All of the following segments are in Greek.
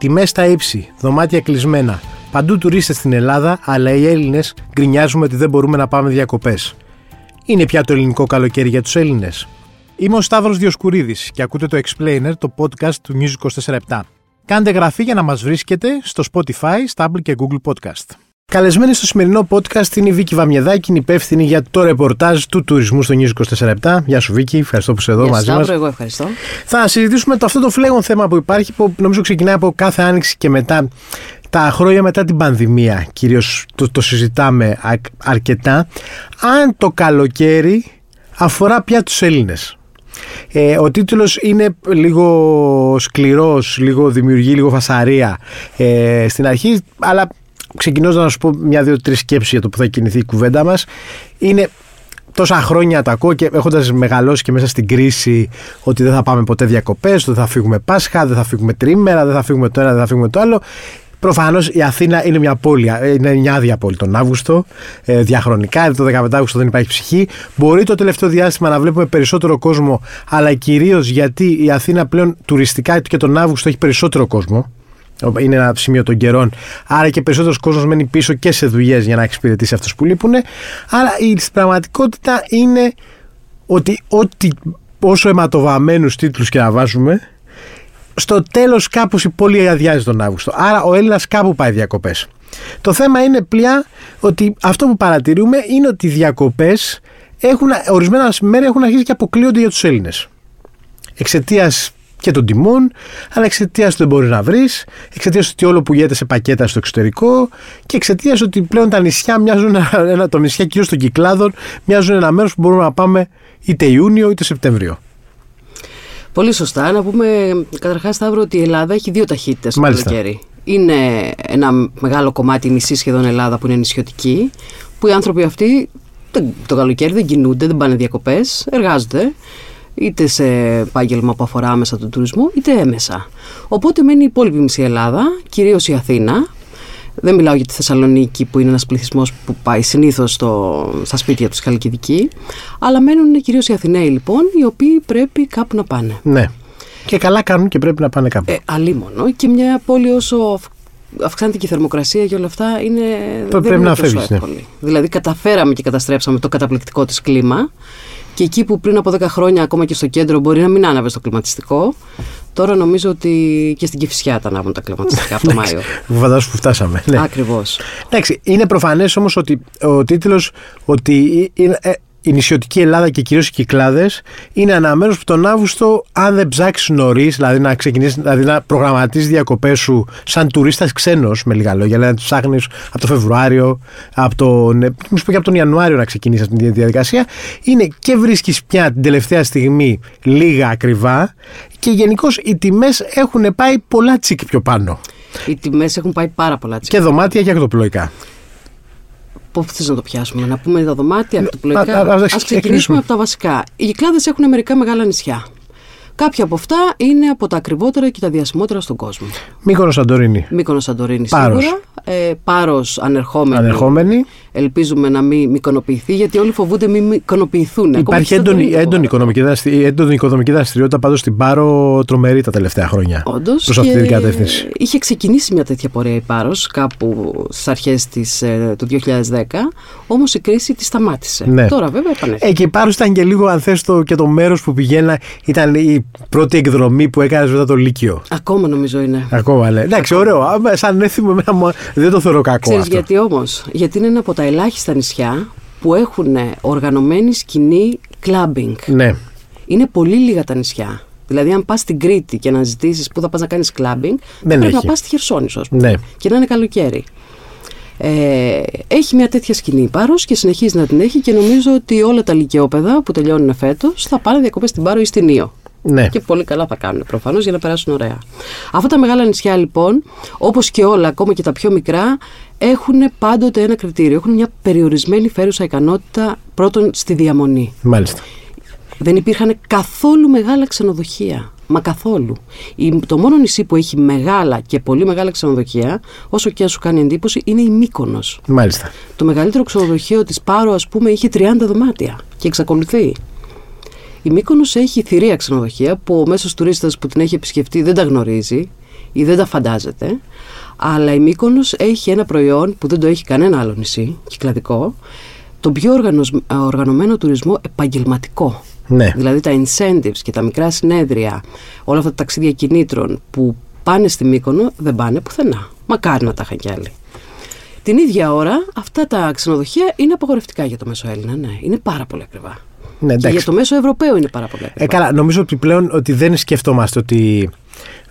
Τιμές στα ύψη, δωμάτια κλεισμένα. Παντού τουρίστες στην Ελλάδα, αλλά οι Έλληνες γκρινιάζουμε ότι δεν μπορούμε να πάμε διακοπές. Είναι πια το ελληνικό καλοκαίρι για τους Έλληνες. Είμαι ο Σταύρος Διοσκουρίδης και ακούτε το Explainer, το podcast του News 24 Κάντε γραφή για να μας βρίσκετε στο Spotify, Stable και Google Podcast. Καλεσμένη στο σημερινό podcast είναι η Βίκη Βαμιεδάκη, είναι υπεύθυνη για το ρεπορτάζ του τουρισμού στο News 24 Γεια σου Βίκη, ευχαριστώ που είσαι εδώ μαζί μας. εγώ ευχαριστώ. Θα συζητήσουμε το αυτό το φλέγον θέμα που υπάρχει, που νομίζω ξεκινάει από κάθε άνοιξη και μετά τα χρόνια μετά την πανδημία, κυρίως το, το συζητάμε αρκετά, αν το καλοκαίρι αφορά πια τους Έλληνες. Ε, ο τίτλος είναι λίγο σκληρός, λίγο δημιουργεί λίγο φασαρία ε, στην αρχή, αλλά ξεκινώ να σου πω μια-δύο-τρεις σκέψεις για το που θα κινηθεί η κουβέντα μας. Είναι τόσα χρόνια τα ακούω και έχοντας μεγαλώσει και μέσα στην κρίση ότι δεν θα πάμε ποτέ διακοπές, ότι δεν θα φύγουμε Πάσχα, δεν θα φύγουμε τρίμερα, δεν θα φύγουμε το ένα, δεν θα φύγουμε το άλλο. Προφανώς η Αθήνα είναι μια πόλη, είναι μια άδεια πόλη τον Αύγουστο, ε, διαχρονικά, το 15 Αύγουστο δεν υπάρχει ψυχή. Μπορεί το τελευταίο διάστημα να βλέπουμε περισσότερο κόσμο, αλλά κυρίως γιατί η Αθήνα πλέον τουριστικά και τον Αύγουστο έχει περισσότερο κόσμο είναι ένα σημείο των καιρών. Άρα και περισσότερος κόσμος μένει πίσω και σε δουλειές για να εξυπηρετήσει αυτούς που λείπουν. Άρα η πραγματικότητα είναι ότι ό,τι όσο αιματοβαμένου τίτλους και να βάζουμε, στο τέλος κάπως η πόλη αδειάζει τον Αύγουστο. Άρα ο Έλληνας κάπου πάει διακοπές. Το θέμα είναι πλέον ότι αυτό που παρατηρούμε είναι ότι οι διακοπές ορισμένα μέρη έχουν αρχίσει και αποκλείονται για τους Έλληνες. Εξαιτίας και των τιμών, αλλά εξαιτίας του δεν μπορεί να βρεις, εξαιτίας ότι όλο που γίνεται σε πακέτα στο εξωτερικό και εξαιτίας ότι πλέον τα νησιά μοιάζουν, ένα, το νησιά κυρίως των κυκλάδων, μοιάζουν ένα μέρος που μπορούμε να πάμε είτε Ιούνιο είτε Σεπτέμβριο. Πολύ σωστά. Να πούμε καταρχάς, Σταύρο, ότι η Ελλάδα έχει δύο ταχύτητες το καλοκαίρι. Είναι ένα μεγάλο κομμάτι νησί σχεδόν Ελλάδα που είναι νησιωτική, που οι άνθρωποι αυτοί το καλοκαίρι δεν κινούνται, δεν πάνε διακοπές, εργάζονται είτε σε επάγγελμα που αφορά άμεσα τον τουρισμό, είτε έμεσα. Οπότε μένει η υπόλοιπη μισή Ελλάδα, κυρίως η Αθήνα. Δεν μιλάω για τη Θεσσαλονίκη που είναι ένας πληθυσμός που πάει συνήθως στα σπίτια τους Χαλκιδική. Αλλά μένουν κυρίως οι Αθηναίοι λοιπόν, οι οποίοι πρέπει κάπου να πάνε. Ναι. Και καλά κάνουν και πρέπει να πάνε κάπου. Ε, αλίμονο. Και μια πόλη όσο αυξάνεται και η θερμοκρασία και όλα αυτά είναι. Πρέπει δεν είναι να φεύγεις. Ναι. Δηλαδή, καταφέραμε και καταστρέψαμε το καταπληκτικό της κλίμα. Και εκεί που πριν από 10 χρόνια, ακόμα και στο κέντρο, μπορεί να μην άναβες το κλιματιστικό, τώρα νομίζω ότι και στην Κυφυσιά τα ανάβουν τα κλιματιστικά από το Μάιο. Φαντάζομαι που φτάσαμε. Ναι. Ακριβώς. Εντάξει, είναι προφανές όμως ότι ο τίτλος ότι ε, η νησιωτική Ελλάδα και κυρίως οι κυκλάδες είναι ένα μέρο που τον Αύγουστο, αν δεν ψάξεις νωρίς, δηλαδή να ξεκινήσεις, δηλαδή να προγραμματίσεις διακοπές σου σαν τουρίστας ξένος, με λίγα λόγια, δηλαδή να τι ψάχνεις από το Φεβρουάριο, από τον, και από τον Ιανουάριο να ξεκινήσεις αυτή τη διαδικασία, είναι και βρίσκεις πια την τελευταία στιγμή λίγα ακριβά και γενικώς οι τιμές έχουν πάει πολλά τσίκ πιο πάνω. Οι τιμές έχουν πάει πάρα πολλά τσίκ. Και δωμάτια και ακτοπλοϊκά. Πού θες να το πιάσουμε, να πούμε τα δωμάτια, ακτοπλοϊκά. Α ξεκινήσουμε από τα βασικά. Οι κυκλάδε έχουν μερικά μεγάλα νησιά. Κάποια από αυτά είναι από τα ακριβότερα και τα διασημότερα στον κόσμο. Μύκονος Σαντορίνη. Μύκονος Σαντορίνη σίγουρα. Ε, Πάρος ανερχόμενη. ανερχόμενη. Ελπίζουμε να μην μικονοποιηθεί, γιατί όλοι φοβούνται μην μικονοποιηθούν. Υπάρχει έντονη, έντονη, οικονομική δραστηριότητα, έντονη οικονομική δραστηριότητα πάντως στην Πάρο τρομερή τα τελευταία χρόνια. Όντως. Προς αυτή την κατεύθυνση. Είχε ξεκινήσει μια τέτοια πορεία η Πάρος κάπου στις αρχές ε, του 2010, όμως η κρίση τη σταμάτησε. Ναι. Τώρα βέβαια επανέρχεται. Ε, και η Πάρος ήταν και λίγο, αν θες, το, και το μέρος που πηγαίνα ήταν η πρώτη εκδρομή που έκανε μετά το Λύκειο. Ακόμα νομίζω είναι. Ακόμα, ναι. Εντάξει, ωραίο. Σαν έθιμο, δεν το θεωρώ κακό. Ξέρεις γιατί όμως; Γιατί είναι ένα από τα ελάχιστα νησιά που έχουν οργανωμένη σκηνή clubbing. Ναι. Είναι πολύ λίγα τα νησιά. Δηλαδή, αν πας στην Κρήτη και να ζητήσεις πού θα πας να κάνεις clubbing, πρέπει έχει. να πας στη Χερσόνησο, ναι. και να είναι καλοκαίρι. Ε, έχει μια τέτοια σκηνή Πάρος και συνεχίζει να την έχει και νομίζω ότι όλα τα λυκειόπαιδα που τελειώνουν φέτος θα πάνε διακοπές στην Πάρο ή στην Ήο. Ναι. Και πολύ καλά θα κάνουν προφανώς για να περάσουν ωραία. Αυτά τα μεγάλα νησιά λοιπόν, όπως και όλα, ακόμα και τα πιο μικρά, έχουν πάντοτε ένα κριτήριο. Έχουν μια περιορισμένη φέρουσα ικανότητα πρώτον στη διαμονή. Μάλιστα. Δεν υπήρχαν καθόλου μεγάλα ξενοδοχεία. Μα καθόλου. Το μόνο νησί που έχει μεγάλα και πολύ μεγάλα ξενοδοχεία, όσο και αν σου κάνει εντύπωση, είναι η Μύκονος. Μάλιστα. Το μεγαλύτερο ξενοδοχείο της Πάρο, ας πούμε, είχε 30 δωμάτια και εξακολουθεί. Η Μύκονος έχει θηρία ξενοδοχεία που ο μέσος τουρίστας που την έχει επισκεφτεί δεν τα γνωρίζει. Ή δεν τα φαντάζεται. Αλλά η Μύκονος έχει ένα προϊόν που δεν το έχει κανένα άλλο νησί, κυκλαδικό, το πιο οργανωμένο τουρισμό επαγγελματικό. Ναι. Δηλαδή τα incentives και τα μικρά συνέδρια, όλα αυτά τα ταξίδια κινήτρων που πάνε στη Μύκονο δεν πάνε πουθενά. Μακάρι να τα είχαν κι άλλοι. Την ίδια ώρα αυτά τα ξενοδοχεία είναι απαγορευτικά για το Μέσο Έλληνα. Ναι, είναι πάρα πολύ ακριβά. Ναι, και για το μέσο Ευρωπαίο είναι πάρα πολύ ακριβά. Ε, καλά, νομίζω ότι πλέον ότι δεν σκεφτόμαστε ότι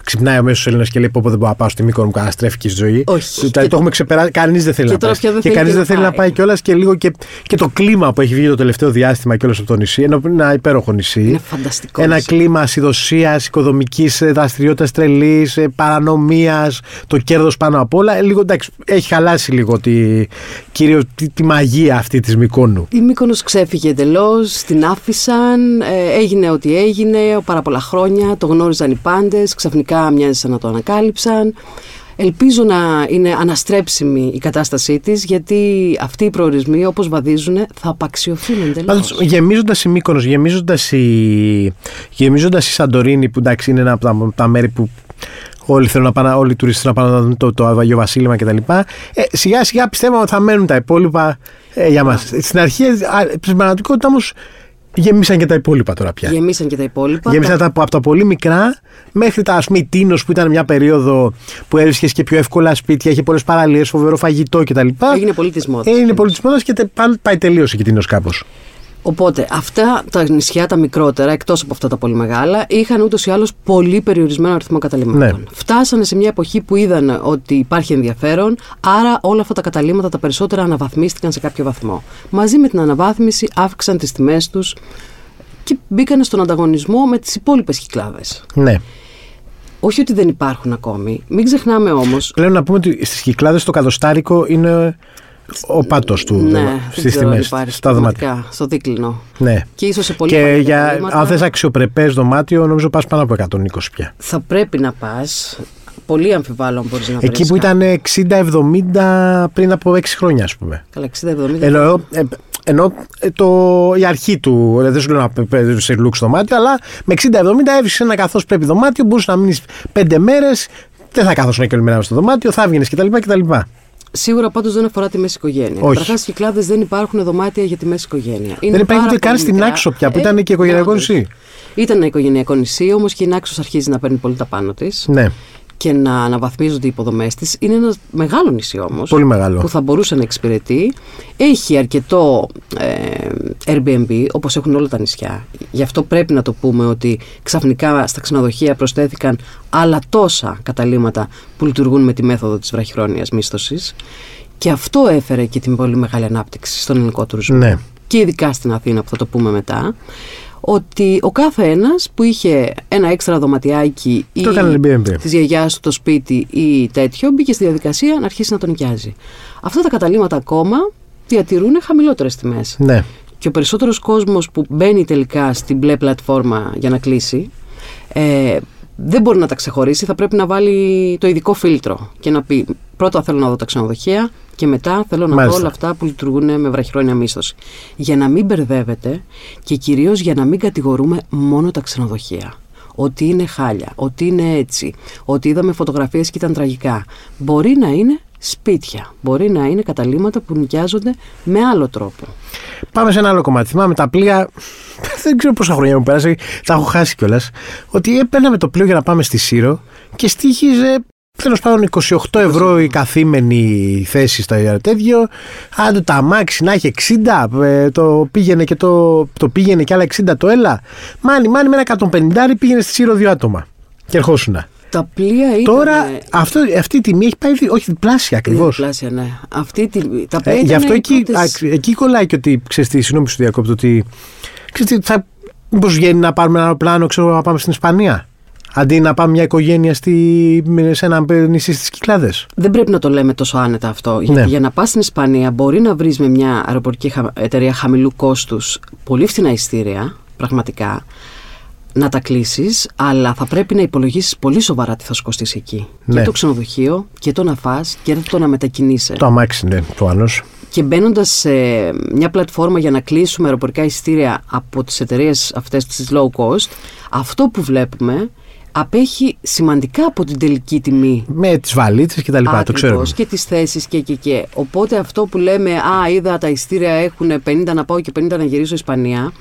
ξυπνάει ο μέσος Έλληνας και λέει: Πω, δεν μπορώ να πάω στη Μύκονο μου, καταστρέφει και η ζωή. Όχι. Το, το έχουμε ξεπεράσει. Κανείς δεν θέλει Και να τώρα πάει. πια δεν και θέλει κανείς και δεν να θέλει να πάει. πάει κιόλας και λίγο και, και το κλίμα που έχει βγει το τελευταίο διάστημα κιόλας από το νησί. Ενώ είναι ένα υπέροχο νησί. Είναι φανταστικό. Ένα νησί. κλίμα ασυδοσίας, οικοδομικής δραστηριότητας τρελής, παρανομίας, το κέρδος πάνω απ' όλα. Ε, Λίγο εντάξει, έχει χαλάσει λίγο τη, κυρίως, τη, τη μαγεία αυτή της Μικόνου. Η Μύκονος ξέφυγε εντελώς, την άφησαν, ε, έγινε ό,τι έγινε πάρα πολλά χρόνια, το γνώριζαν οι πάντες, ξαφνικά μοιάζει σαν να το ανακάλυψαν. Ελπίζω να είναι αναστρέψιμη η κατάστασή της, γιατί αυτοί οι προορισμοί όπως βαδίζουν θα απαξιωθούν εντελώς. Πάντως γεμίζοντας η Μύκονος, γεμίζοντας η, γεμίζοντας η Σαντορίνη που εντάξει είναι ένα από τα, τα μέρη που όλοι θέλουν να πάνε, όλοι οι τουρίστες να πάνε να δουν το, το Αγιο Βασίλημα κτλ. Ε, σιγά σιγά πιστεύαμε ότι θα μένουν τα υπόλοιπα ε, για μας. Στην αρχή, α, στην πραγματικότητα όμως γεμίσαν και τα υπόλοιπα τώρα πια. Γεμίσαν και τα υπόλοιπα. Γέμισαν τα, από τα πολύ μικρά μέχρι τα ας πούμε η Τίνος που ήταν μια περίοδο που έβρισκες και πιο εύκολα σπίτια, είχε πολλές παραλίες, φοβερό φαγητό κτλ. Έγινε πολύ της μόδας. Είναι πολύ της μόδας και τε, πάλι πάει τελείω η Τίνος κάπως. Οπότε αυτά τα νησιά τα μικρότερα, εκτός από αυτά τα πολύ μεγάλα, είχαν ούτως ή άλλως πολύ περιορισμένο αριθμό καταλήμματων. Ναι. Φτάσανε σε μια εποχή που είδαν ότι υπάρχει ενδιαφέρον, άρα όλα αυτά τα καταλήμματα τα περισσότερα αναβαθμίστηκαν σε κάποιο βαθμό. Μαζί με την αναβάθμιση αύξησαν τις τιμές τους και μπήκαν στον ανταγωνισμό με τις υπόλοιπες κυκλάδες. Ναι. Όχι ότι δεν υπάρχουν ακόμη. Μην ξεχνάμε όμως. Πλέον να πούμε ότι στις κυκλάδες το κατοστάρικο είναι ο πάτος του Ναι, στι δεν ξέρω αν τιμές, υπάρχει στα δωμάτια. πραγματικά, στο δίκλινο. Ναι. Και ίσως σε πολύ Και παλιά για, καταλήμματα- αν θες αξιοπρεπές δωμάτιο, νομίζω πας πάνω από 120 πια. θα πρέπει να πας, πολύ αμφιβάλλω αν μπορείς να Εκεί βρεις που κάτι. ήταν 60-70 πριν από 6 χρόνια, ας πούμε. Καλά, 60-70. Εννοώ, ε, εννοώ ε, το, η αρχή του. ε, Δεν σου λέω να παίζει σε λουξ δωμάτιο, αλλά με 60-70 έβρισκες ένα καθώς πρέπει δωμάτιο, μπορούσες να μείνεις 5 μέρες, δεν θα καθόσουν και όλη μέρα στο δωμάτιο, θα έβγαινες κτλ. κτλ. Σίγουρα πάντως δεν αφορά τη μέση οικογένεια. Όχι. Καταρχάς στις κυκλάδες δεν υπάρχουν δωμάτια για τη μέση οικογένεια. Είναι Δεν υπάρχει πάρα ούτε καν πολύ στην μικρά. Άξο πια, που Ε, ήταν και οικογενειακό όντως. νησί. Ήταν ένα οικογενειακό νησί, όμως και η Νάξος αρχίζει να παίρνει πολύ τα πάνω της Ναι, και να αναβαθμίζονται οι υποδομές της. Είναι ένα μεγάλο νησί όμως. πολύ μεγάλο. που θα μπορούσε να εξυπηρετεί. Έχει αρκετό ε, Airbnb, όπως έχουν όλα τα νησιά. Γι' αυτό πρέπει να το πούμε ότι ξαφνικά στα ξενοδοχεία προσθέθηκαν άλλα τόσα καταλήμματα που λειτουργούν με τη μέθοδο της βραχυχρόνιας μίσθωσης. Και αυτό έφερε και την πολύ μεγάλη ανάπτυξη στον ελληνικό τουρισμό. Ναι. Και ειδικά στην Αθήνα που θα το πούμε μετά. Ότι ο κάθε ένας που είχε ένα έξτρα δωματιάκι ή Το έκανε Airbnb. της γιαγιάς του το σπίτι ή τέτοιο, μπήκε στη διαδικασία να αρχίσει να τον νοικιάζει. Αυτά τα καταλήμματα ακόμα διατηρούν χαμηλότερες τιμές. Ναι. Και ο περισσότερος κόσμος που μπαίνει τελικά στην μπλε πλατφόρμα για να κλείσει, ε, δεν μπορεί να τα ξεχωρίσει. Θα πρέπει να βάλει το ειδικό φίλτρο και να πει: Πρώτα θέλω να δω τα ξενοδοχεία και μετά θέλω να Μάλιστα. δω όλα αυτά που λειτουργούν με βραχυχρόνια μίσθωση. Για να μην μπερδεύεται και κυρίως για να μην κατηγορούμε μόνο τα ξενοδοχεία. Ότι είναι χάλια, ότι είναι έτσι, ότι είδαμε φωτογραφίες και ήταν τραγικά. Μπορεί να είναι σπίτια, μπορεί να είναι καταλήμματα που νοικιάζονται με άλλο τρόπο. Πάμε σε ένα άλλο κομμάτι. Θυμάμαι τα πλοία. Δεν ξέρω πόσα χρόνια μου πέρασε, τα έχω χάσει κιόλας. Ότι έπαιρναμε το πλοίο για να πάμε στη Σύρο και στήχιζε τέλος πάντων 28 ευρώ η καθήμενη θέση στο τέτοιο. Αν το αμάξι να έχει 60, ε, το πήγαινε και, το, το πήγαινε και άλλα 60 το έλα. Μάνι, μάνι με ένα 150 πήγαινε στη Σύρο δύο άτομα. Και ερχόσουνα. Τα πλοία ήταν. Τώρα αυτό, αυτή η τιμή έχει πάει, δι- όχι διπλάσια ακριβώς. Διπλάσια, ναι. Αυτή τη, τα πλοία Ε, γι' ήταν αυτό οι εκεί, πρώτες- α, εκεί κολλάει και ότι ξέρεις τι, συγγνώμη που σου διακόπτω, ότι ξέρεις τι, θα, μήπως βγαίνει να πάρουμε ένα αεροπλάνο, ξέρω, να πάμε στην Ισπανία. Αντί να πάμε μια οικογένεια στη, σε ένα νησί στις Κυκλάδες. Δεν πρέπει να το λέμε τόσο άνετα αυτό. Γιατί Ναι. για να πας στην Ισπανία μπορεί να βρεις με μια αεροπορική χα- εταιρεία χαμηλού κόστους πολύ φθηνά ειστήρια, πραγματικά, να τα κλείσεις, αλλά θα πρέπει να υπολογίσεις πολύ σοβαρά τι θα σου κοστίσει εκεί. Ναι. Και το ξενοδοχείο και το να φας και το να μετακινήσει. Το αμάξι, ναι, προφανώ. Και μπαίνοντας σε μια πλατφόρμα για να κλείσουμε αεροπορικά εισιτήρια από τις εταιρείες αυτές τι low cost, αυτό που βλέπουμε απέχει σημαντικά από την τελική τιμή. Με τις βαλίτσες και τα λοιπά, το ξέρω. Και τις θέσεις και, και, και. Οπότε αυτό που λέμε, Α, είδα τα ειστήρια έχουν 50 να πάω και 50 να γυρίσω Ισπανία.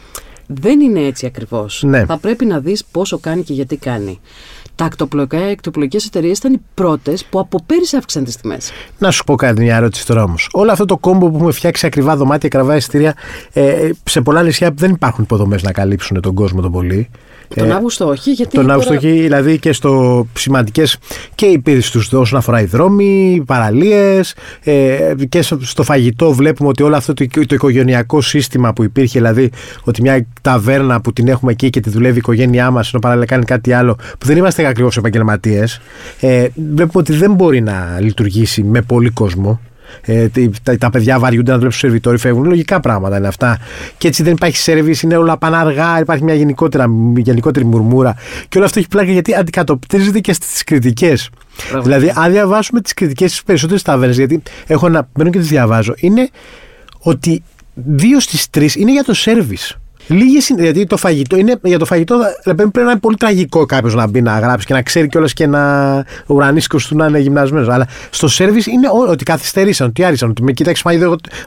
Δεν είναι έτσι ακριβώς. Ναι. Θα πρέπει να δεις πόσο κάνει και γιατί κάνει. Τα ακτοπλοϊκά εκτοπλοϊκέ εταιρείες ήταν οι πρώτες που από πέρυσι αύξησαν τις τιμές. Να σου πω κάτι, μια ερώτηση τώρα όμως. Όλο αυτό το κόμπο που έχουμε φτιάξει ακριβά δωμάτια, κραβά εισιτήρια, ε, σε πολλά νησιά δεν υπάρχουν υποδομές να καλύψουν τον κόσμο τον πολύ. Τον ε, Αύγουστο όχι, γιατί. Τον Αύγουστο όχι, δηλαδή και στο σημαντικές και οι τους όσον αφορά οι δρόμοι, οι παραλίες ε, και στο φαγητό βλέπουμε ότι όλο αυτό το, το οικογενειακό σύστημα που υπήρχε, δηλαδή ότι μια ταβέρνα που την έχουμε εκεί και τη δουλεύει η οικογένειά μας, ενώ παράλληλα κάνει κάτι άλλο, που δεν είμαστε ακριβώς επαγγελματίες, ε, βλέπουμε ότι δεν μπορεί να λειτουργήσει με πολύ κόσμο. Ε, τα, τα, παιδιά βαριούνται να δουλέψουν σερβιτόροι, φεύγουν. Λογικά πράγματα είναι αυτά. Και έτσι δεν υπάρχει σερβίς, είναι όλα παναργά, υπάρχει μια γενικότερη μουρμούρα. Και όλο αυτό έχει πλάκα γιατί αντικατοπτρίζεται και στις κριτικές. Δηλαδή, αν διαβάσουμε τις κριτικές στις περισσότερες ταβέρνες, γιατί έχω να μπαίνω και τις διαβάζω, είναι ότι δύο στις τρεις είναι για το σερβις. Λίγες είναι. Γιατί το φαγητό είναι. Για το φαγητό πρέπει να είναι πολύ τραγικό κάποιος να μπει να γράψει και να ξέρει κιόλας και να. Ο ουρανίσκος του να είναι γυμνασμένος. Αλλά στο σερβι είναι ό, ότι καθυστερήσαν, ότι άρισαν, ότι με κοίταξε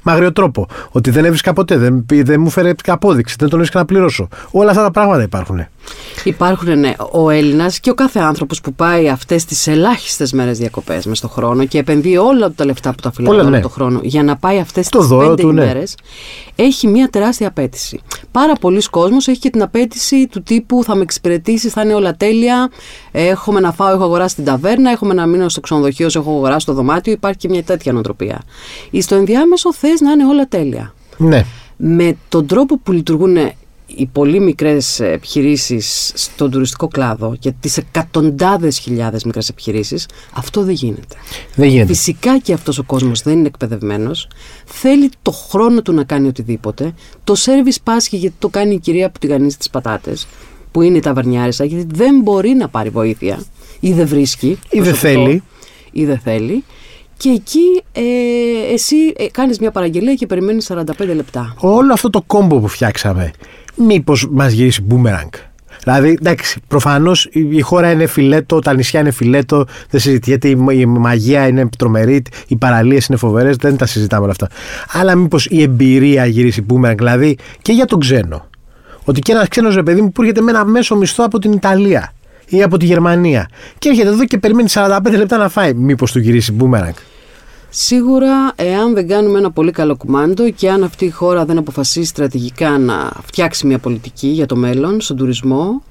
με αγριό τρόπο. Ότι δεν έβρισκα ποτέ, δεν, δεν μου φέρε απόδειξη, δεν τον έβρισκα να πληρώσω. Όλα αυτά τα πράγματα υπάρχουν. Υπάρχουν, ναι. Ο Έλληνας και ο κάθε άνθρωπος που πάει αυτές τις ελάχιστες μέρες διακοπές μες στον χρόνο και επενδύει όλα τα λεφτά που τα φυλάει όλο ναι. τον χρόνο για να πάει αυτές τις πέντε ημέρε, ναι. έχει μια τεράστια απέτηση. Πάρα πολλοί κόσμοι έχει και την απέτηση του τύπου θα με εξυπηρετήσεις, θα είναι όλα τέλεια. Έχουμε να φάω, έχω αγοράσει την ταβέρνα, έχουμε να μείνω στο ξενοδοχείο, έχω αγοράσει το δωμάτιο. Υπάρχει και μια τέτοια νοοτροπία. Στο ενδιάμεσο θες να είναι όλα τέλεια. Ναι. Με τον τρόπο που λειτουργούν οι πολύ μικρές επιχειρήσεις στον τουριστικό κλάδο και τις εκατοντάδες χιλιάδες μικρές επιχειρήσεις, αυτό δεν γίνεται. Δεν γίνεται. Φυσικά και αυτός ο κόσμος δεν είναι εκπαιδευμένος, θέλει το χρόνο του να κάνει οτιδήποτε, το σερβις πάσχει γιατί το κάνει η κυρία που τηγανίζει τις πατάτες, που είναι η ταβαρνιάρισα, γιατί δεν μπορεί να πάρει βοήθεια ή δεν βρίσκει. Ή δεν θέλει. Ή δεν θέλει. Και εκεί ε, εσύ ε, κάνεις μια παραγγελία και περιμένεις 45 λεπτά. Όλο αυτό το κόμπο που φτιάξαμε μήπως μας γυρίσει μπούμεραγκ. Δηλαδή, εντάξει, προφανώς η χώρα είναι φιλέτο, τα νησιά είναι φιλέτο, δεν συζητιέται, η μαγεία είναι τρομερή, οι παραλίες είναι φοβερές, δεν τα συζητάμε όλα αυτά. Αλλά μήπως η εμπειρία γυρίσει μπούμεραγκ, δηλαδή και για τον ξένο. Ότι και ένας ξένος ρε παιδί μου που έρχεται με ένα μέσο μισθό από την Ιταλία ή από τη Γερμανία και έρχεται εδώ και περιμένει 45 λεπτά να φάει, μήπως του γυρίσει μπούμεραγκ. Σίγουρα, εάν δεν κάνουμε ένα πολύ καλό κουμάντο και αν αυτή η χώρα δεν αποφασίσει στρατηγικά να φτιάξει μια πολιτική για το μέλλον στον τουρισμό,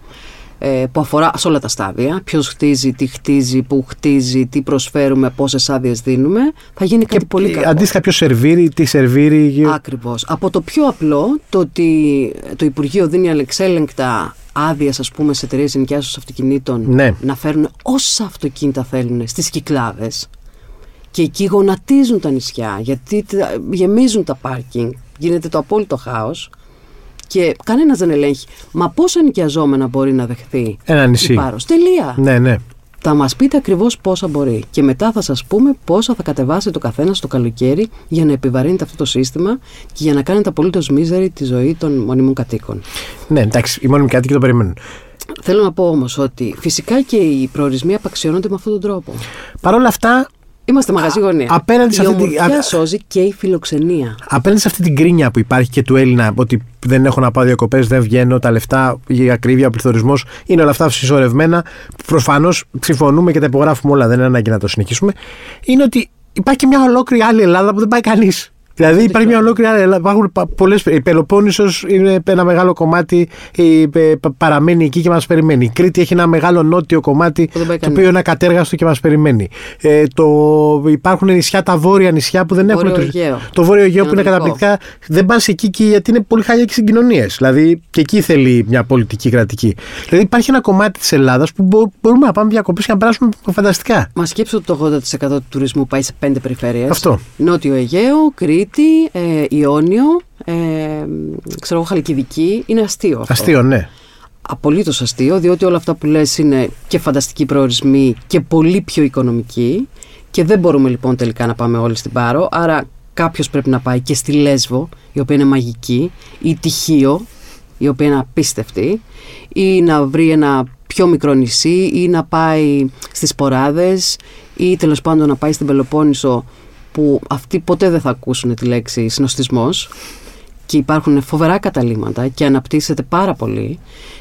ε, που αφορά σε όλα τα στάδια. Ποιος χτίζει, τι χτίζει, πού χτίζει, τι προσφέρουμε, πόσες άδειες δίνουμε. Θα γίνει κάτι πολύ καλό. Αντίστοιχα, ποιος σερβίρει, τι σερβίρει. Ακριβώς. Από το πιο απλό, το ότι το Υπουργείο δίνει αλεξέλεγκτα άδειες, ας πούμε, σε εταιρείες ενοικιάσεως αυτοκινήτων ναι. να φέρουν όσα αυτοκίνητα θέλουν στις κυκλάδες και εκεί γονατίζουν τα νησιά γιατί γεμίζουν τα πάρκινγκ, γίνεται το απόλυτο χάος και κανένας δεν ελέγχει. Μα πόσα νοικιαζόμενα μπορεί να δεχθεί ένα νησί. Πάρος; Τελεία. Ναι, ναι. Θα μας πείτε ακριβώς πόσα μπορεί. Και μετά θα σας πούμε πόσα θα κατεβάσει το καθένα το καλοκαίρι για να επιβαρύνετε αυτό το σύστημα και για να κάνετε απολύτως μίζερη τη ζωή των μονίμων κατοίκων. Ναι, εντάξει, οι μόνιμοι κατοίκοι το περιμένουν. Θέλω να πω όμως ότι φυσικά και οι προορισμοί απαξιώνονται με αυτόν τον τρόπο. Παρ' όλα αυτά, Είμαστε μαγαζί γωνία. Απέναντι σε αυτή την. σώζει και η φιλοξενία. Απέναντι σε αυτή την κρίνια που υπάρχει και του Έλληνα, ότι δεν έχω να πάω διακοπές, δεν βγαίνω, τα λεφτά, η ακρίβεια, ο πληθωρισμός, είναι όλα αυτά συσσωρευμένα. Προφανώς συμφωνούμε και τα υπογράφουμε όλα, δεν είναι ανάγκη να το συνεχίσουμε. Είναι ότι υπάρχει και μια ολόκληρη άλλη Ελλάδα που δεν πάει κανείς. Δηλαδή υπάρχει μια ολόκληρη άλλη. Υπάρχουν πολλέ. Η Πελοπόννησος είναι ένα μεγάλο κομμάτι, παραμένει εκεί και μας περιμένει. Η Κρήτη έχει ένα μεγάλο νότιο κομμάτι, το οποίο είναι ακατέργαστο και μας περιμένει. Ε, το, υπάρχουν νησιά, τα βόρεια νησιά που δεν έχουν. Το, το βόρειο Αιγαίο που είναι καταπληκτικά. Δεν πας εκεί και γιατί είναι πολύ χάλια και συγκοινωνίες. Δηλαδή και εκεί θέλει μια πολιτική κρατική. Δηλαδή υπάρχει ένα κομμάτι της Ελλάδας που μπορούμε να πάμε διακοπές και να περάσουμε φανταστικά. Μα σκέψω ότι το 80% του τουρισμού πάει σε πέντε περιφέρειες. Αυτό. Νότιο Αιγαίο, Κρήτη. Κρήτη, ε, Ιόνιο, ε, ξέρω εγώ Χαλκιδική, είναι αστείο αυτό. Αστείο, ναι. Απολύτως αστείο, διότι όλα αυτά που λες είναι και φανταστικοί προορισμοί και πολύ πιο οικονομικοί και δεν μπορούμε λοιπόν τελικά να πάμε όλοι στην Πάρο, άρα κάποιος πρέπει να πάει και στη Λέσβο, η οποία είναι μαγική, ή Τυχείο, η οποία είναι απίστευτη, ή να βρει ένα πιο μικρό νησί ή να πάει στις Ποράδες ή τέλος πάντων να πάει στην Πελοπόννησο που αυτοί ποτέ δεν θα ακούσουν τη λέξη συνοστισμός και υπάρχουν φοβερά καταλήμματα και αναπτύσσεται πάρα πολύ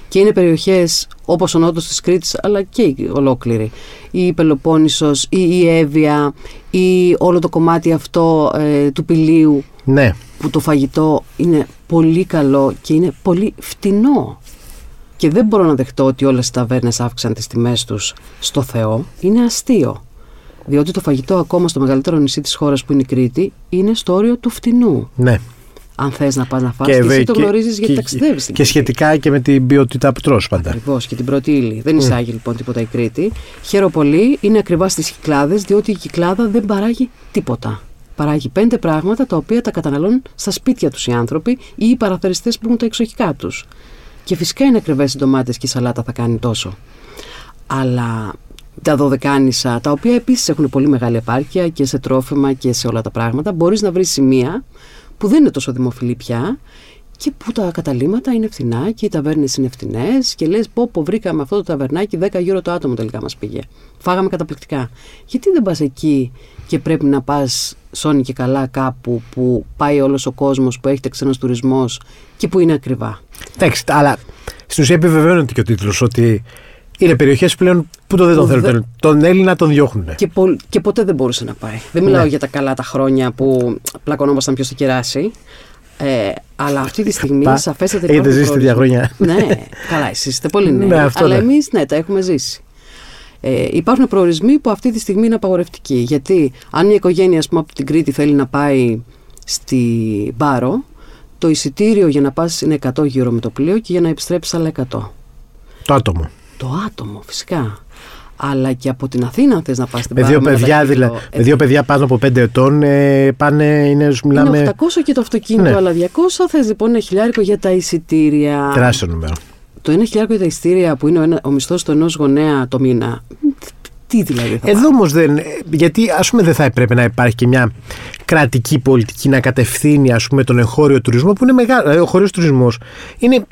και είναι περιοχές όπως ο νότος της Κρήτης αλλά και η ολόκληρη. Η Πελοπόννησος ή η Εύβοια ή όλο το κομμάτι αυτό ε, του Πηλίου ναι. που το φαγητό είναι πολύ καλό και είναι πολύ φτηνό. Και δεν μπορώ να δεχτώ ότι όλες οι ταβέρνες αύξαν τις τιμές τους στο Θεό. Είναι αστείο διότι το φαγητό ακόμα στο μεγαλύτερο νησί της χώρας που είναι η Κρήτη είναι στο όριο του φτηνού. Ναι αν θες να πας να φας και, και εσύ το γνωρίζεις γιατί ταξιδεύεις. Και, και σχετικά και με την ποιότητα που τρως πάντα. Ακριβώς και την πρώτη ύλη. Δεν εισάγει λοιπόν τίποτα η Κρήτη. Χαίρομαι πολύ, είναι ακριβά στις κυκλάδες, διότι η κυκλάδα δεν παράγει τίποτα. Παράγει πέντε πράγματα τα οποία τα καταναλώνουν στα σπίτια τους οι άνθρωποι ή οι παραθεριστές που έχουν τα εξοχικά τους. Και φυσικά είναι ακριβές οι ντομάτες και η σαλάτα θα κάνει τόσο. Αλλά τα δωδεκάνησα, τα οποία επίσης έχουν πολύ μεγάλη επάρκεια και σε τρόφιμα και σε όλα τα πράγματα, μπορείς να βρεις σημεία που δεν είναι τόσο δημοφιλή πια και που τα καταλήμματα είναι φθηνά και οι ταβέρνες είναι φθηνές και λες: Πω, πω, βρήκαμε αυτό το ταβερνάκι 10 γύρω το άτομο τελικά μας πήγε. Φάγαμε καταπληκτικά. Γιατί δεν πας εκεί και πρέπει να πας σώνει και καλά κάπου που πάει όλος ο κόσμος, που έχετε ξένος τουρισμός και που είναι ακριβά. Εντάξει, αλλά στην ουσία επιβεβαιώνεται και ο τίτλος ότι είναι περιοχές πλέον που το δεν τον θέλουν. Δε... Τον Έλληνα τον διώχνουν. Και, πο... και ποτέ δεν μπορούσε να πάει. Δεν μιλάω ναι. για τα καλά τα χρόνια που πλακωνόμασταν ποιος θα κεράσει. Ε, αλλά αυτή τη στιγμή Πα... σαφέστατα Έχετε ζήσει τη χρόνια. ναι, καλά, εσείς είστε πολύ νέοι. Ναι, αλλά ναι. εμείς ναι, τα έχουμε ζήσει. Ε, υπάρχουν προορισμοί που αυτή τη στιγμή είναι απαγορευτικοί. Γιατί αν μια οικογένεια πούμε, από την Κρήτη θέλει να πάει στη Μπάρο, το εισιτήριο για να πας είναι 100 γύρω με το πλοίο και για να επιστρέψεις άλλα 100. Το άτομο. Το άτομο, φυσικά. Αλλά και από την Αθήνα, αν θες να πας στην με δύο παιδιά, δηλαδή, με δύο παιδιά πάνω από 5 ετών ε, πάνε, είναι, μιλάμε... Είναι 800 και το αυτοκίνητο, ναι. αλλά 200 θες λοιπόν ένα χιλιάρικο για τα εισιτήρια. Τεράστιο νούμερο. Το ένα χιλιάρικο για τα εισιτήρια που είναι ο, ο μισθός του ενός γονέα το μήνα. Τι δηλαδή θα Εδώ όμως δεν. Γιατί ας πούμε δεν θα έπρεπε να υπάρχει και μια κρατική πολιτική να κατευθύνει ας πούμε, τον εγχώριο τουρισμό που είναι μεγάλο. Δηλαδή, ο εγχώριο τουρισμός είναι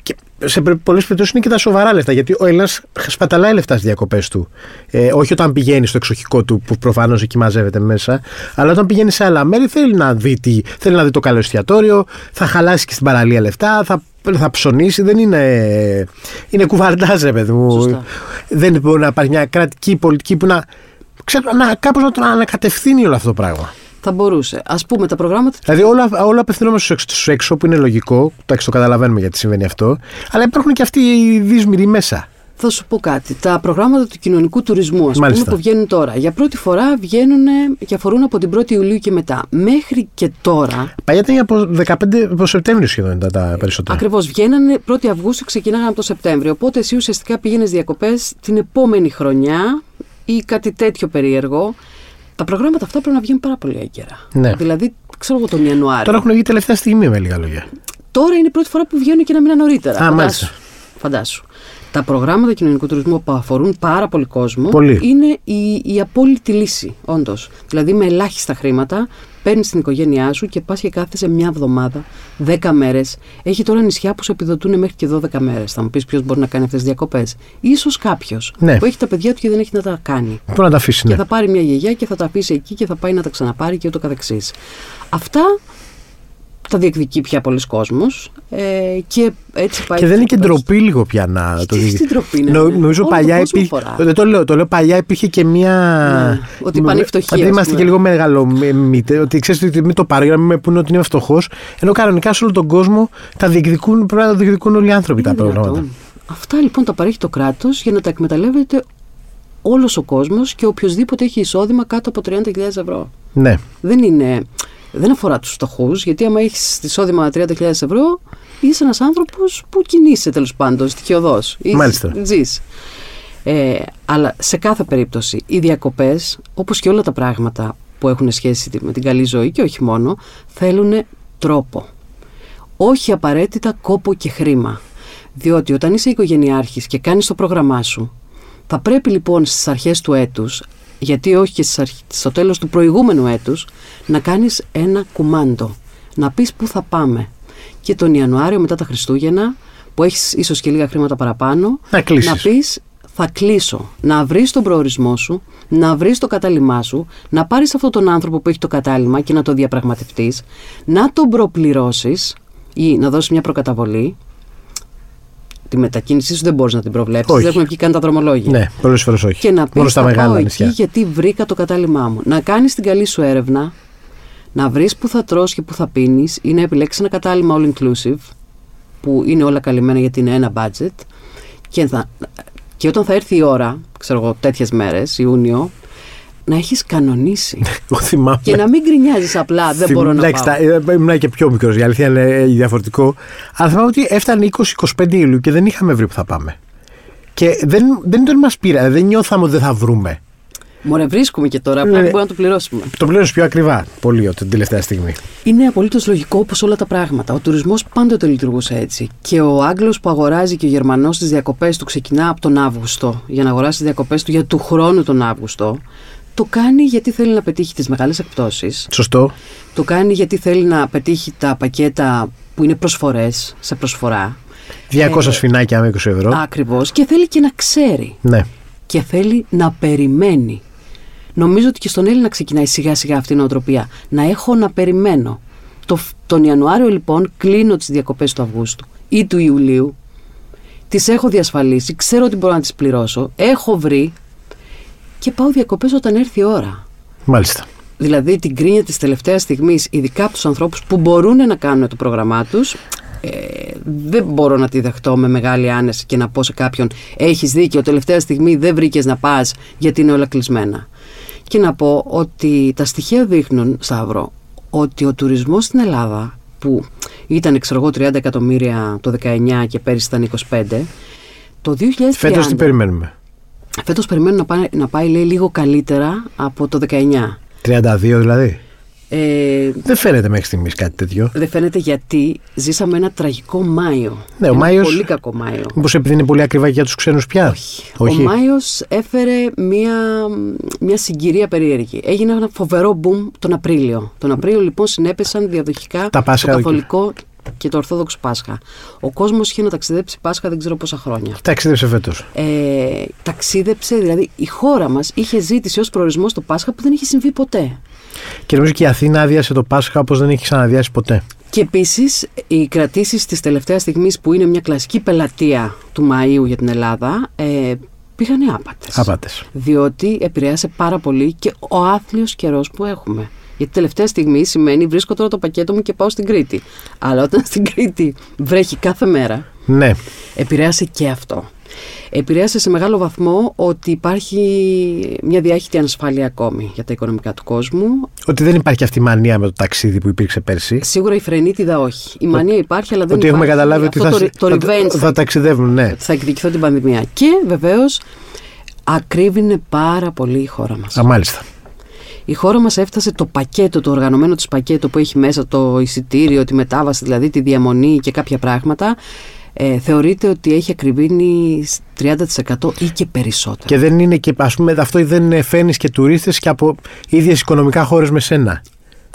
σε πολλές περιπτώσεις είναι και τα σοβαρά λεφτά. Γιατί ο Έλληνας σπαταλάει λεφτάς στι διακοπές του. Ε, όχι όταν πηγαίνει στο εξοχικό του, που προφανώς εκεί μαζεύεται μέσα, αλλά όταν πηγαίνει σε άλλα μέρη θέλει να δει, τι, θέλει να δει το καλό εστιατόριο, θα χαλάσει και στην παραλία λεφτά, θα, θα ψωνίσει. Δεν είναι. Είναι κουβαρντάζ, παιδί μου. Δεν μπορεί να υπάρχει μια κρατική πολιτική που να. Ξέρω, να, κάπως να το ανακατευθύνει όλο αυτό το πράγμα. Θα μπορούσε. Α πούμε τα προγράμματα. Δηλαδή όλα, όλα απευθυνόμαστε στους έξω, που είναι λογικό. Το, το καταλαβαίνουμε γιατί συμβαίνει αυτό. Αλλά υπάρχουν και αυτοί οι δύσμηροι μέσα. Θα σου πω κάτι. Τα προγράμματα του κοινωνικού τουρισμού, ας πούμε, που βγαίνουν τώρα. Για πρώτη φορά βγαίνουν και αφορούν από την 1η Ιουλίου και μετά. Μέχρι και τώρα. Παλιά ήταν από 15 από Σεπτέμβριο σχεδόν τα, τα περισσότερα. Ακριβώς. Βγαίνανε 1η Αυγούστου, ξεκινάγανε από το Σεπτέμβριο. Οπότε εσύ ουσιαστικά πήγαινες διακοπές την επόμενη χρονιά ή κάτι τέτοιο περίεργο. Τα προγράμματα αυτά πρέπει να βγαίνουν πάρα πολύ έγκαιρα. Ναι. Δηλαδή, ξέρω εγώ τον Ιανουάριο. Τώρα έχουν βγει τελευταία στιγμή, με λίγα λόγια. Τώρα είναι η πρώτη φορά που βγαίνουν και ένα μήνα νωρίτερα. Α, μάλιστα. Φαντάσου. Τα προγράμματα κοινωνικού τουρισμού που αφορούν πάρα πολύ κόσμο πολύ. είναι η, η απόλυτη λύση, όντως. Δηλαδή με ελάχιστα χρήματα παίρνεις την οικογένειά σου και πας και κάθεσαι μια εβδομάδα, 10 μέρες. Έχει τώρα νησιά που σου επιδοτούν μέχρι και 12 μέρες. Θα μου πεις ποιος μπορεί να κάνει αυτές τις διακοπές. σω κάποιος ναι. που έχει τα παιδιά του και δεν έχει να τα κάνει. Πού να τα αφήσει, ναι. Και θα πάρει μια γιαγιά και θα τα αφήσει εκεί και θα πάει να τα ξαναπάρει και ούτω καθεξής. Αυτά τα διεκδικεί πια πολλοί κόσμος. Ε, και έτσι πάει. Και δεν είναι και ντροπή λίγο πια να το δει. Τι ντροπή είναι. Νο, νομίζω παλιά υπήρχε. Δεν το λέω, το λέω παλιά υπήρχε και μία. Ναι, ότι πάνε φτωχοί. Ότι είμαστε και λίγο μεγάλο μύτε. Ότι ξέρεις ότι μην το πάρω για να μην με πούνε ότι είμαι φτωχός. Ενώ κανονικά σε όλο τον κόσμο τα διεκδικούν, πρέπει να τα διεκδικούν όλοι οι άνθρωποι τα προγράμματα. Αυτά λοιπόν τα παρέχει το κράτος για να τα εκμεταλλεύεται όλος ο κόσμος και οποιοδήποτε έχει εισόδημα κάτω από 30.000 ευρώ. Ναι. Δεν είναι δεν αφορά τους φτωχούς, γιατί άμα έχεις εισόδημα 30.000 ευρώ, είσαι ένας άνθρωπος που κινείσαι τέλος πάντων, στοιχειοδός. Μάλιστα. Ζεις. Ε, αλλά σε κάθε περίπτωση, οι διακοπές, όπως και όλα τα πράγματα που έχουν σχέση με την καλή ζωή και όχι μόνο, θέλουν τρόπο. Όχι απαραίτητα κόπο και χρήμα. Διότι όταν είσαι οικογενειάρχης και κάνεις το πρόγραμμά σου, θα πρέπει λοιπόν στις αρχές του έτους γιατί όχι και στο τέλος του προηγούμενου έτους, να κάνεις ένα κουμάντο, να πεις πού θα πάμε. Και τον Ιανουάριο μετά τα Χριστούγεννα, που έχεις ίσως και λίγα χρήματα παραπάνω, να, να πεις θα κλείσω να βρεις τον προορισμό σου, να βρεις το κατάλημά σου, να πάρεις αυτόν τον άνθρωπο που έχει το κατάλημα και να το διαπραγματευτείς, να τον προπληρώσεις ή να δώσεις μια προκαταβολή. Τη μετακίνησή σου δεν μπορείς να την προβλέψεις. Δεν έχουν βγει καν τα δρομολόγια. Ναι, πολλές φορές όχι. Και να πεις: Θα πάω εκεί γιατί βρήκα το κατάλημά μου. Να κάνεις την καλή σου έρευνα, να βρεις που θα τρως και που θα πίνεις ή να επιλέξεις ένα κατάλημα all inclusive, που είναι όλα καλυμμένα γιατί είναι ένα budget. Και, θα, και όταν θα έρθει η ώρα, ξέρω εγώ, τέτοιες μέρες, Ιούνιο, να έχεις κανονίσει. και να μην γκρινιάζεις απλά. Δεν μπορώ να πάω. Ε, ήμουν και πιο μικρός. Η αλήθεια είναι ε, διαφορετικό. Αλλά θυμάμαι ότι έφτανε 20-25 Ιουλίου και δεν είχαμε βρει που θα πάμε. Και δεν, δεν τον μας πήρα. Δεν νιώθαμε ότι δεν θα βρούμε. Μωρέ, βρίσκουμε και τώρα. Ναι. Μπορούμε να το πληρώσουμε. Το πληρώσει πιο ακριβά. Πολύ την τελευταία στιγμή. Είναι απολύτως λογικό όπως όλα τα πράγματα. Ο τουρισμός πάντοτε λειτουργούσε έτσι. Και ο Άγγλος που αγοράζει και ο Γερμανός τις διακοπές του ξεκινά από τον Αύγουστο για να αγοράσει τις διακοπές του για του χρόνου τον Αύγουστο. Το κάνει γιατί θέλει να πετύχει τις μεγάλες εκπτώσεις. Σωστό. Το κάνει γιατί θέλει να πετύχει τα πακέτα που είναι προσφορές σε προσφορά. 200 ε, σφινάκια με 20 ευρώ. Ακριβώς. Και θέλει και να ξέρει. Ναι. Και θέλει να περιμένει. Νομίζω ότι και στον Έλληνα ξεκινάει σιγά σιγά αυτή η νοοτροπία. Να έχω να περιμένω. Το, τον Ιανουάριο λοιπόν κλείνω τις διακοπές του Αυγούστου ή του Ιουλίου. Τις έχω διασφαλίσει, ξέρω ότι μπορώ να τις πληρώσω. Έχω βρει και πάω διακοπές όταν έρθει η ώρα. Μάλιστα. Δηλαδή την κρίνια της τελευταίας στιγμής, ειδικά από τους ανθρώπους που μπορούν να κάνουν το πρόγραμμά τους, ε, δεν μπορώ να τη δεχτώ με μεγάλη άνεση και να πω σε κάποιον: Έχεις δίκιο, τελευταία στιγμή δεν βρήκες να πας γιατί είναι όλα κλεισμένα. Και να πω ότι τα στοιχεία δείχνουν, Σταύρο, ότι ο τουρισμός στην Ελλάδα, που ήταν ξέρω εγώ 30 εκατομμύρια το 19 και πέρυσι ήταν 25, το 2030... Φέτος τι περιμένουμε; Φέτος περιμένουμε να πάει, να πάει λέει, λίγο καλύτερα από το 19. 32 δηλαδή. Ε, δεν φαίνεται μέχρι στιγμής κάτι τέτοιο. Δεν φαίνεται γιατί ζήσαμε ένα τραγικό Μάιο. Ναι, ο Μάιος, πολύ κακό Μάιο. Μήπως επειδή είναι πολύ ακριβά για τους ξένους πια; Όχι. Όχι. Ο Μάιος έφερε μια, μια συγκυρία περίεργη. Έγινε ένα φοβερό μπουμ τον Απρίλιο. Τον Απρίλιο λοιπόν συνέπεσαν διαδοχικά Τα το καθολικό και το Ορθόδοξο Πάσχα. Ο κόσμος είχε να ταξιδέψει Πάσχα δεν ξέρω πόσα χρόνια. Ταξίδεψε φέτος. Ε, ταξίδεψε, δηλαδή η χώρα μας είχε ζήτηση ως προορισμός το Πάσχα που δεν είχε συμβεί ποτέ. Και νομίζω και η Αθήνα άδειασε το Πάσχα όπως δεν έχει ξαναδιάσει ποτέ. Και επίσης οι κρατήσεις της τελευταίας στιγμής που είναι μια κλασική πελατεία του Μαΐου για την Ελλάδα ε, πήγανε άπατες. Άπατες. Διότι επηρέασε πάρα πολύ και ο άθλιος καιρός που έχουμε. Γιατί τελευταία στιγμή σημαίνει βρίσκω τώρα το πακέτο μου και πάω στην Κρήτη. Αλλά όταν στην Κρήτη βρέχει κάθε μέρα. Ναι. Επηρέασε και αυτό επηρέασε σε μεγάλο βαθμό ότι υπάρχει μια διάχυτη ανασφάλεια ακόμη για τα οικονομικά του κόσμου. Ότι δεν υπάρχει αυτή η μανία με το ταξίδι που υπήρξε πέρσι. Σίγουρα η φρενίτιδα όχι. Η μανία υπάρχει, αλλά δεν ότι υπάρχει. Ότι έχουμε καταλάβει ότι θα, το, το θα, θα, ταξιδεύουν, ναι. Θα εκδικηθώ την πανδημία. Και βεβαίως ακρίβεινε πάρα πολύ η χώρα μας. Α, μάλιστα. Η χώρα μας έφτασε το πακέτο, το οργανωμένο της πακέτο που έχει μέσα το εισιτήριο, τη μετάβαση, δηλαδή τη διαμονή και κάποια πράγματα ε, θεωρείται ότι έχει ακριβήνει 30% ή και περισσότερο. Και δεν είναι και, ας πούμε, αυτό δεν φαίνεις και τουρίστες και από ίδιες οικονομικά χώρες με σένα.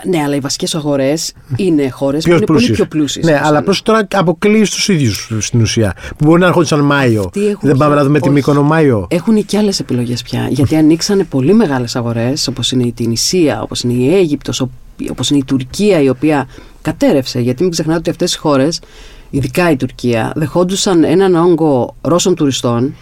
Ναι, αλλά οι βασικές αγορές είναι χώρες που είναι πολύ πιο πλούσιες. Ναι, αλλά πώ τώρα αποκλείεις τους ίδιους στην ουσία. Που μπορεί να έρχονται Μάιο. Δεν πάμε να δούμε τη Μύκονο Μάιο. Έχουν και άλλες επιλογές πια. Γιατί ανοίξανε πολύ μεγάλες αγορές, όπως είναι η Τινησία, όπως είναι η Αίγυπτος, όπως είναι η Τουρκία, η οποία κατέρευσε. Γιατί μην ξεχνάτε ότι αυτές οι χώρες ειδικά η Τουρκία, δεχόντουσαν έναν όγκο Ρώσων τουριστών.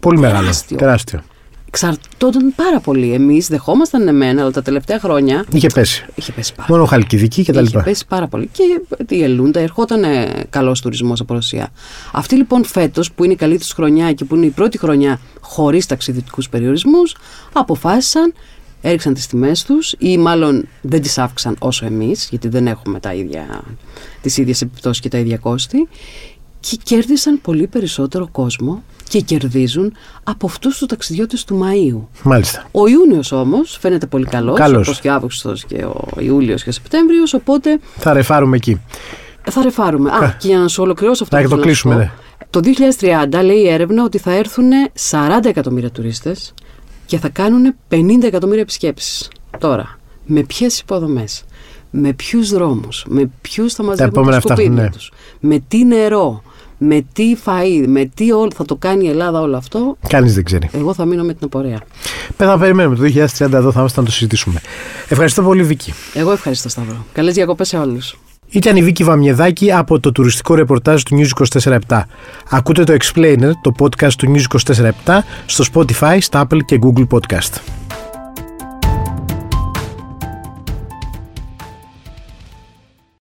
Πολύ μεγάλο. Τεράστιο. Εξαρτώνταν πάρα πολύ. Εμείς δεχόμασταν εμένα, αλλά τα τελευταία χρόνια. Είχε πέσει. Είχε πέσει πάρα Μόνο χαλκιδική και τα λοιπά. Είχε πέσει πάρα πολύ. Και η Ελούντα ερχόταν καλός τουρισμός από Ρωσία. Αυτή λοιπόν φέτος, που είναι η καλή του χρονιά και που είναι η πρώτη χρονιά χωρίς ταξιδιωτικούς περιορισμούς, αποφάσισαν έριξαν τις τιμές τους ή μάλλον δεν τις αύξαν όσο εμείς γιατί δεν έχουμε τα ίδια, τις ίδιες επιπτώσεις και τα ίδια κόστη και κέρδισαν πολύ περισσότερο κόσμο και κερδίζουν από αυτούς τους ταξιδιώτες του Μαΐου. Μάλιστα. Ο Ιούνιος όμως φαίνεται πολύ καλός, καλός. όπως και ο Αύγουστος και ο Ιούλιος και ο Σεπτέμβριος, οπότε... Θα ρεφάρουμε εκεί. Θα ρεφάρουμε. Α, και για να σου ολοκληρώσω αυτό θα το κλείσουμε, ναι. Το 2030 λέει η έρευνα ότι θα έρθουν 40 εκατομμύρια τουρίστες και θα κάνουν 50 εκατομμύρια επισκέψεις. Τώρα, με ποιες υποδομές, με ποιους δρόμους, με ποιους θα μαζεύουν τα σκουπίδια ναι. τους, με τι νερό, με τι φαΐ, με τι όλο, θα το κάνει η Ελλάδα όλο αυτό; Κανείς δεν ξέρει. Εγώ θα μείνω με την απορία. Πέρα να περιμένουμε. Το 2030 εδώ θα είμαστε να το συζητήσουμε. Ευχαριστώ πολύ, Βίκυ. Εγώ ευχαριστώ, Σταύρο. Καλές διακοπές σε όλους. Ήταν η Βίκη Βαμιεδάκη από το τουριστικό ρεπορτάζ του News 24 Ακούτε το Explainer, το podcast του News 24 στο Spotify, στα Apple και Google Podcast.